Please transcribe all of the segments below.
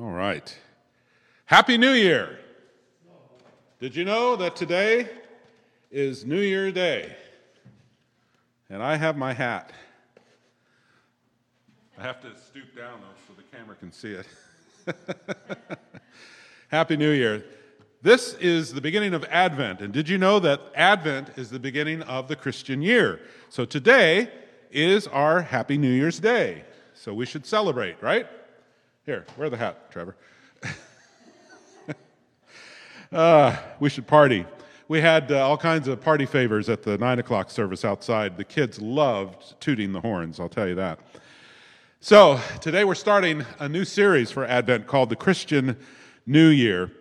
All right. Happy New Year. Did you know that today is New Year Day? And I have my hat. I have to stoop down though so the camera can see it. Happy New Year. This is the beginning of Advent. And did you know that Advent is the beginning of the Christian year? So today is our Happy New Year's Day. So we should celebrate, right? Here, wear the hat, Trevor. uh, we should party. We had uh, all kinds of party favors at the 9 o'clock service outside. The kids loved tooting the horns, I'll tell you that. So, today we're starting a new series for Advent called The Christian New Year.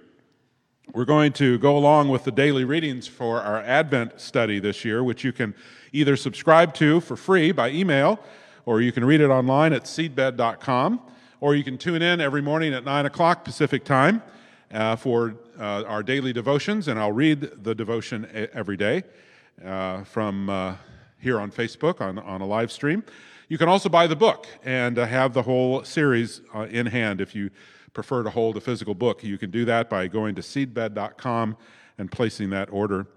We're going to go along with the daily readings for our Advent study this year, which you can either subscribe to for free by email, or you can read it online at seedbed.com, or you can tune in every morning at 9 o'clock Pacific time uh, for uh, our daily devotions, and I'll read the devotion every day uh, from uh, here on Facebook on, on a live stream. You can also buy the book and uh, have the whole series uh, in hand if you prefer to hold a physical book, you can do that by going to seedbed.com and placing that order.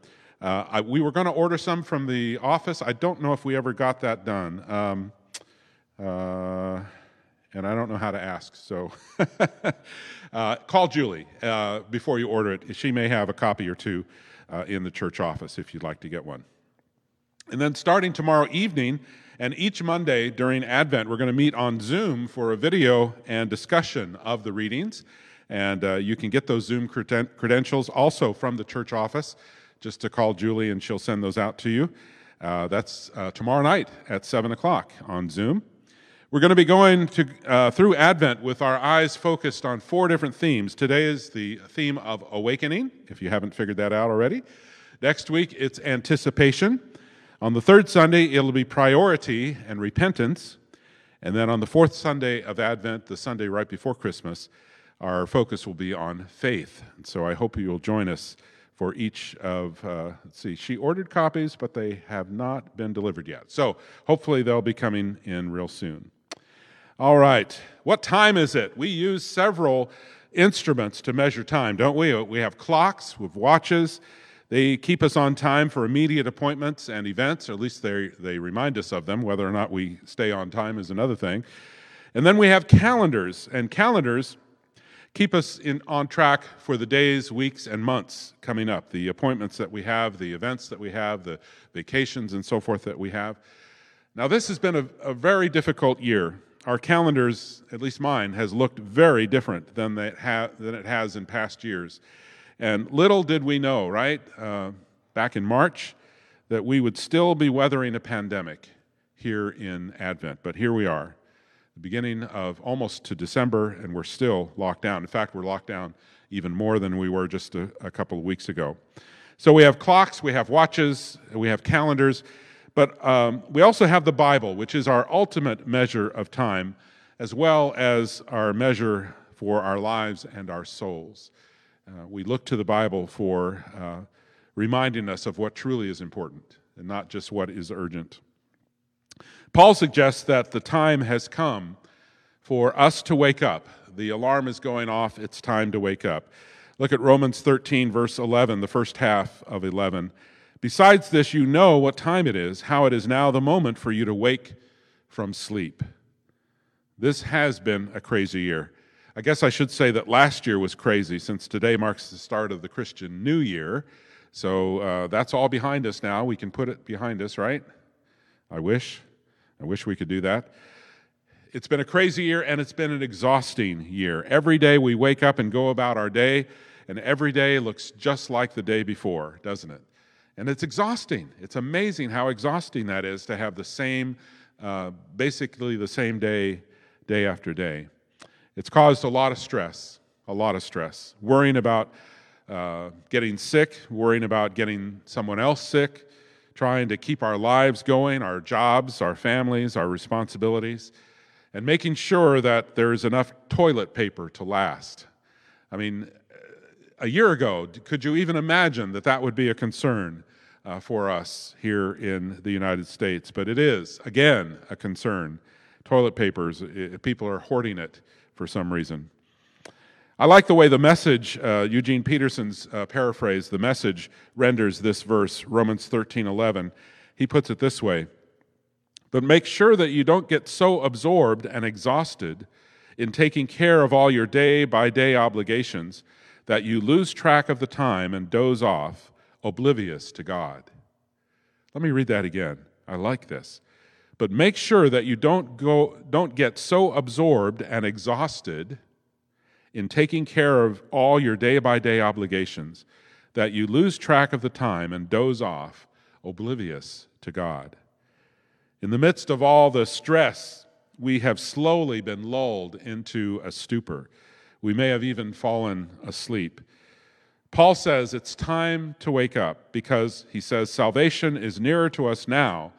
Uh, I, we were going to order some from the office. I don't know if we ever got that done. Um, uh, and I don't know how to ask. So uh, call Julie uh, before you order it. She may have a copy or two uh, in the church office if you'd like to get one. And then starting tomorrow evening, and each Monday during Advent, we're going to meet on Zoom for a video and discussion of the readings. And uh, you can get those Zoom creden- credentials also from the church office. Just to call Julie and she'll send those out to you. Uh, that's uh, tomorrow night at 7 o'clock on Zoom. We're going to be going to, uh, through Advent with our eyes focused on four different themes. Today is the theme of awakening, if you haven't figured that out already. Next week, it's anticipation. On the third Sunday, it'll be priority and repentance. And then on the fourth Sunday of Advent, the Sunday right before Christmas, our focus will be on faith. And so I hope you'll join us for each of, uh, let's see, she ordered copies, but they have not been delivered yet. So hopefully they'll be coming in real soon. All right, what time is it? We use several instruments to measure time, don't we? We have clocks, we have watches. They keep us on time for immediate appointments and events, or at least they, they remind us of them. Whether or not we stay on time is another thing. And then we have calendars, and calendars keep us in, on track for the days, weeks, and months coming up the appointments that we have, the events that we have, the vacations and so forth that we have. Now, this has been a, a very difficult year. Our calendars, at least mine, has looked very different than, ha- than it has in past years. And little did we know, right, uh, back in March, that we would still be weathering a pandemic here in Advent. But here we are, the beginning of almost to December, and we're still locked down. In fact, we're locked down even more than we were just a, a couple of weeks ago. So we have clocks, we have watches, we have calendars, but um, we also have the Bible, which is our ultimate measure of time, as well as our measure for our lives and our souls. Uh, we look to the Bible for uh, reminding us of what truly is important and not just what is urgent. Paul suggests that the time has come for us to wake up. The alarm is going off, it's time to wake up. Look at Romans 13, verse 11, the first half of 11. Besides this, you know what time it is, how it is now the moment for you to wake from sleep. This has been a crazy year. I guess I should say that last year was crazy since today marks the start of the Christian New Year. So uh, that's all behind us now. We can put it behind us, right? I wish. I wish we could do that. It's been a crazy year and it's been an exhausting year. Every day we wake up and go about our day, and every day looks just like the day before, doesn't it? And it's exhausting. It's amazing how exhausting that is to have the same, uh, basically the same day, day after day. It's caused a lot of stress, a lot of stress. Worrying about uh, getting sick, worrying about getting someone else sick, trying to keep our lives going, our jobs, our families, our responsibilities, and making sure that there's enough toilet paper to last. I mean, a year ago, could you even imagine that that would be a concern uh, for us here in the United States? But it is, again, a concern. Toilet papers, people are hoarding it for some reason. I like the way the message, uh, Eugene Peterson's uh, paraphrase, the message renders this verse, Romans 13 11. He puts it this way But make sure that you don't get so absorbed and exhausted in taking care of all your day by day obligations that you lose track of the time and doze off, oblivious to God. Let me read that again. I like this. But make sure that you don't, go, don't get so absorbed and exhausted in taking care of all your day by day obligations that you lose track of the time and doze off, oblivious to God. In the midst of all the stress, we have slowly been lulled into a stupor. We may have even fallen asleep. Paul says it's time to wake up because he says salvation is nearer to us now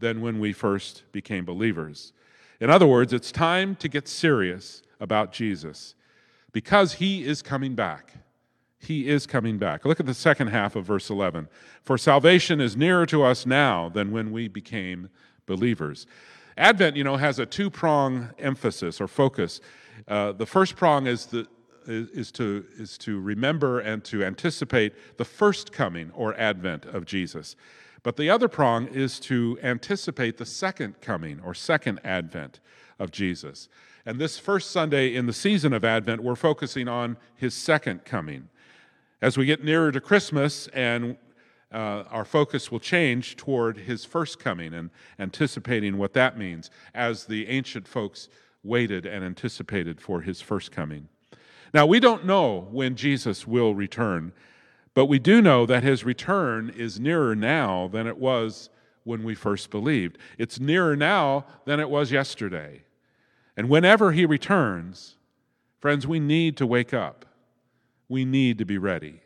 than when we first became believers. In other words, it's time to get serious about Jesus because he is coming back. He is coming back. Look at the second half of verse 11. For salvation is nearer to us now than when we became believers. Advent, you know, has a two prong emphasis or focus. Uh, the first prong is, the, is, to, is to remember and to anticipate the first coming or advent of Jesus. But the other prong is to anticipate the second coming or second advent of Jesus. And this first Sunday in the season of Advent, we're focusing on his second coming. As we get nearer to Christmas and uh, our focus will change toward his first coming and anticipating what that means as the ancient folks waited and anticipated for his first coming. Now, we don't know when Jesus will return, but we do know that his return is nearer now than it was when we first believed. It's nearer now than it was yesterday. And whenever he returns, friends, we need to wake up. We need to be ready.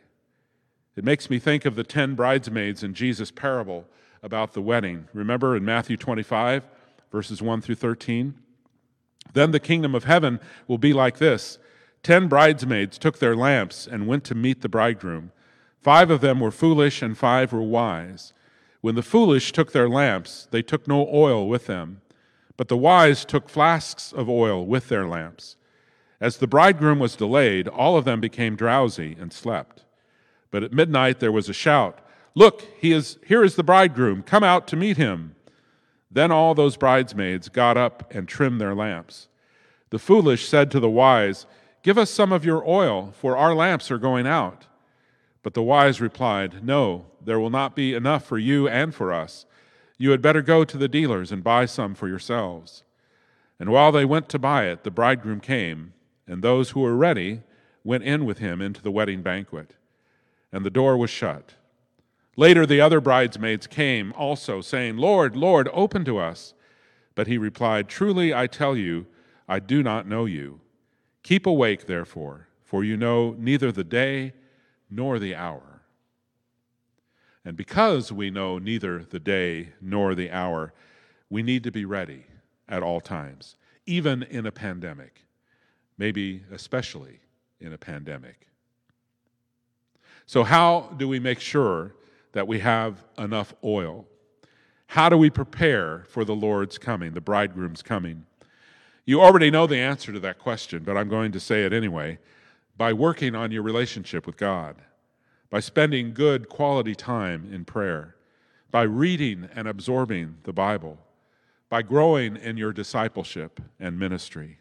It makes me think of the 10 bridesmaids in Jesus' parable about the wedding. Remember in Matthew 25, verses 1 through 13? Then the kingdom of heaven will be like this Ten bridesmaids took their lamps and went to meet the bridegroom. Five of them were foolish, and five were wise. When the foolish took their lamps, they took no oil with them. But the wise took flasks of oil with their lamps. As the bridegroom was delayed, all of them became drowsy and slept. But at midnight there was a shout Look, he is, here is the bridegroom, come out to meet him. Then all those bridesmaids got up and trimmed their lamps. The foolish said to the wise, Give us some of your oil, for our lamps are going out. But the wise replied, No, there will not be enough for you and for us. You had better go to the dealers and buy some for yourselves. And while they went to buy it, the bridegroom came, and those who were ready went in with him into the wedding banquet. And the door was shut. Later, the other bridesmaids came also, saying, Lord, Lord, open to us. But he replied, Truly I tell you, I do not know you. Keep awake, therefore, for you know neither the day nor the hour. And because we know neither the day nor the hour, we need to be ready at all times, even in a pandemic, maybe especially in a pandemic. So, how do we make sure that we have enough oil? How do we prepare for the Lord's coming, the bridegroom's coming? You already know the answer to that question, but I'm going to say it anyway by working on your relationship with God by spending good quality time in prayer, by reading and absorbing the Bible, by growing in your discipleship and ministry.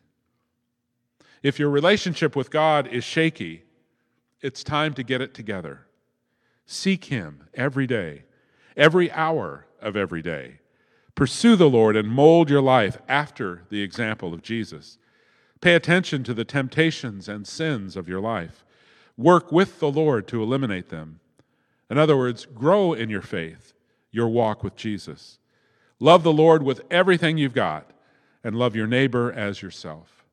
If your relationship with God is shaky, it's time to get it together. Seek Him every day, every hour of every day. Pursue the Lord and mold your life after the example of Jesus. Pay attention to the temptations and sins of your life. Work with the Lord to eliminate them. In other words, grow in your faith, your walk with Jesus. Love the Lord with everything you've got, and love your neighbor as yourself.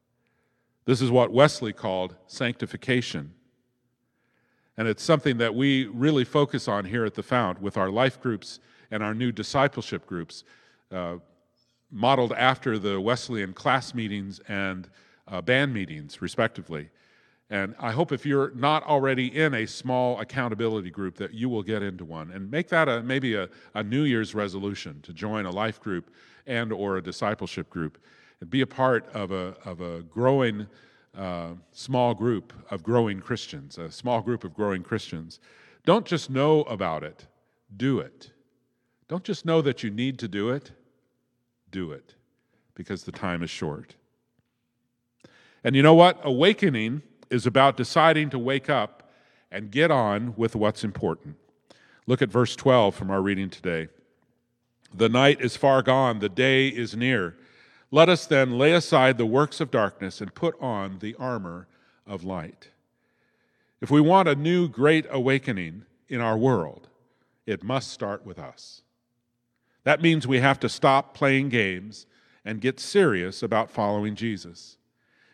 This is what Wesley called sanctification. And it's something that we really focus on here at the Found with our life groups and our new discipleship groups, uh, modeled after the Wesleyan class meetings and uh, band meetings, respectively. And I hope if you're not already in a small accountability group that you will get into one and make that a, maybe a, a New Year's resolution to join a life group and or a discipleship group and be a part of a, of a growing uh, small group of growing Christians, a small group of growing Christians. Don't just know about it, do it. Don't just know that you need to do it, do it, because the time is short. And you know what? Awakening is about deciding to wake up and get on with what's important. Look at verse 12 from our reading today. The night is far gone, the day is near. Let us then lay aside the works of darkness and put on the armor of light. If we want a new great awakening in our world, it must start with us. That means we have to stop playing games and get serious about following Jesus.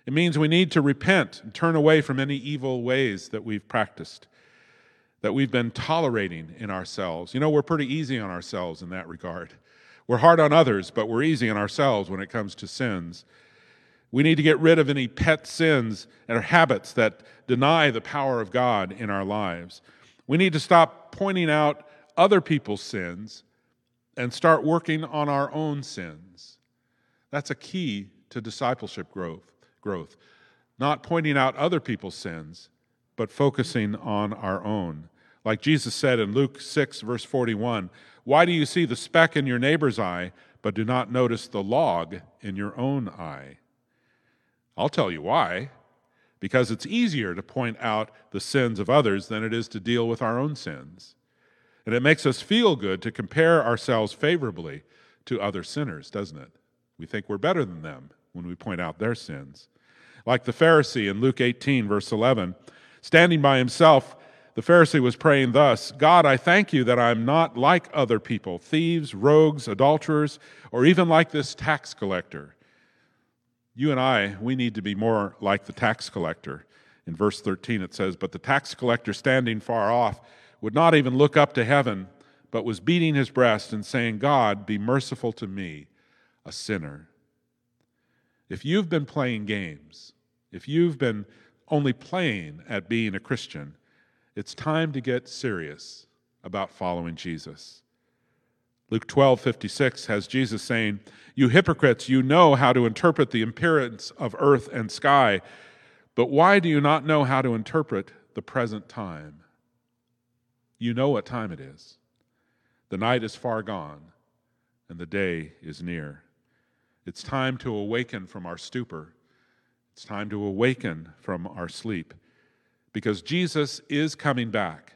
It means we need to repent and turn away from any evil ways that we've practiced, that we've been tolerating in ourselves. You know, we're pretty easy on ourselves in that regard. We're hard on others, but we're easy on ourselves when it comes to sins. We need to get rid of any pet sins and habits that deny the power of God in our lives. We need to stop pointing out other people's sins and start working on our own sins. That's a key to discipleship growth. growth. Not pointing out other people's sins, but focusing on our own. Like Jesus said in Luke 6, verse 41 Why do you see the speck in your neighbor's eye, but do not notice the log in your own eye? I'll tell you why. Because it's easier to point out the sins of others than it is to deal with our own sins. And it makes us feel good to compare ourselves favorably to other sinners, doesn't it? We think we're better than them when we point out their sins. Like the Pharisee in Luke 18, verse 11, standing by himself, the Pharisee was praying thus God, I thank you that I'm not like other people, thieves, rogues, adulterers, or even like this tax collector. You and I, we need to be more like the tax collector. In verse 13, it says, But the tax collector standing far off would not even look up to heaven, but was beating his breast and saying, God, be merciful to me, a sinner. If you've been playing games, if you've been only playing at being a Christian, it's time to get serious about following Jesus. Luke 12, 56 has Jesus saying, You hypocrites, you know how to interpret the appearance of earth and sky, but why do you not know how to interpret the present time? You know what time it is. The night is far gone, and the day is near. It's time to awaken from our stupor. It's time to awaken from our sleep because Jesus is coming back.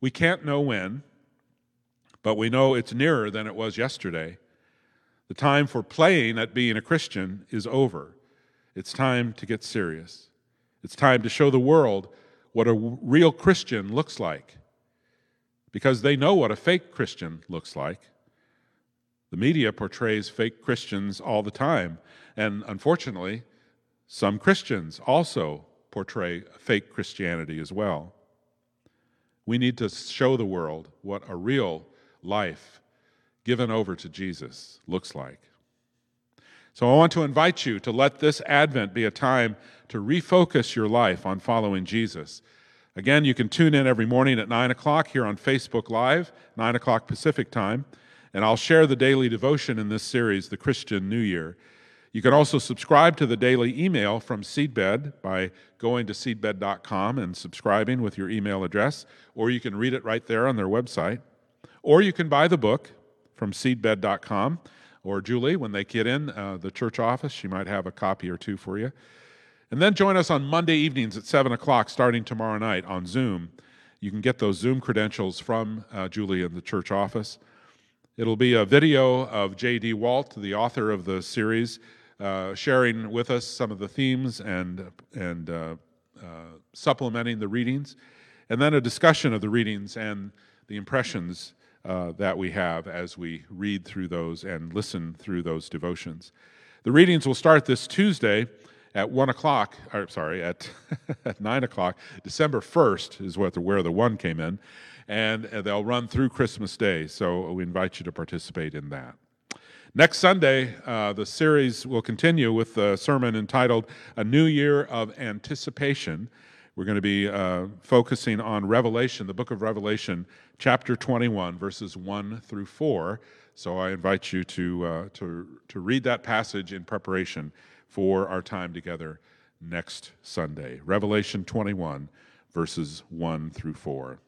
We can't know when, but we know it's nearer than it was yesterday. The time for playing at being a Christian is over. It's time to get serious. It's time to show the world what a real Christian looks like because they know what a fake Christian looks like. The media portrays fake Christians all the time, and unfortunately, some Christians also portray fake Christianity as well. We need to show the world what a real life given over to Jesus looks like. So I want to invite you to let this Advent be a time to refocus your life on following Jesus. Again, you can tune in every morning at 9 o'clock here on Facebook Live, 9 o'clock Pacific time, and I'll share the daily devotion in this series, The Christian New Year. You can also subscribe to the daily email from Seedbed by going to seedbed.com and subscribing with your email address, or you can read it right there on their website. Or you can buy the book from seedbed.com, or Julie, when they get in uh, the church office, she might have a copy or two for you. And then join us on Monday evenings at 7 o'clock, starting tomorrow night on Zoom. You can get those Zoom credentials from uh, Julie in the church office. It'll be a video of J.D. Walt, the author of the series, uh, sharing with us some of the themes and, and uh, uh, supplementing the readings, and then a discussion of the readings and the impressions uh, that we have as we read through those and listen through those devotions. The readings will start this Tuesday at one o'clock, or sorry, at, at nine o'clock. December 1st is what the, where the one came in, and they'll run through Christmas Day. So we invite you to participate in that. Next Sunday, uh, the series will continue with the sermon entitled A New Year of Anticipation. We're going to be uh, focusing on Revelation, the book of Revelation, chapter 21, verses 1 through 4. So I invite you to, uh, to, to read that passage in preparation for our time together next Sunday. Revelation 21, verses 1 through 4.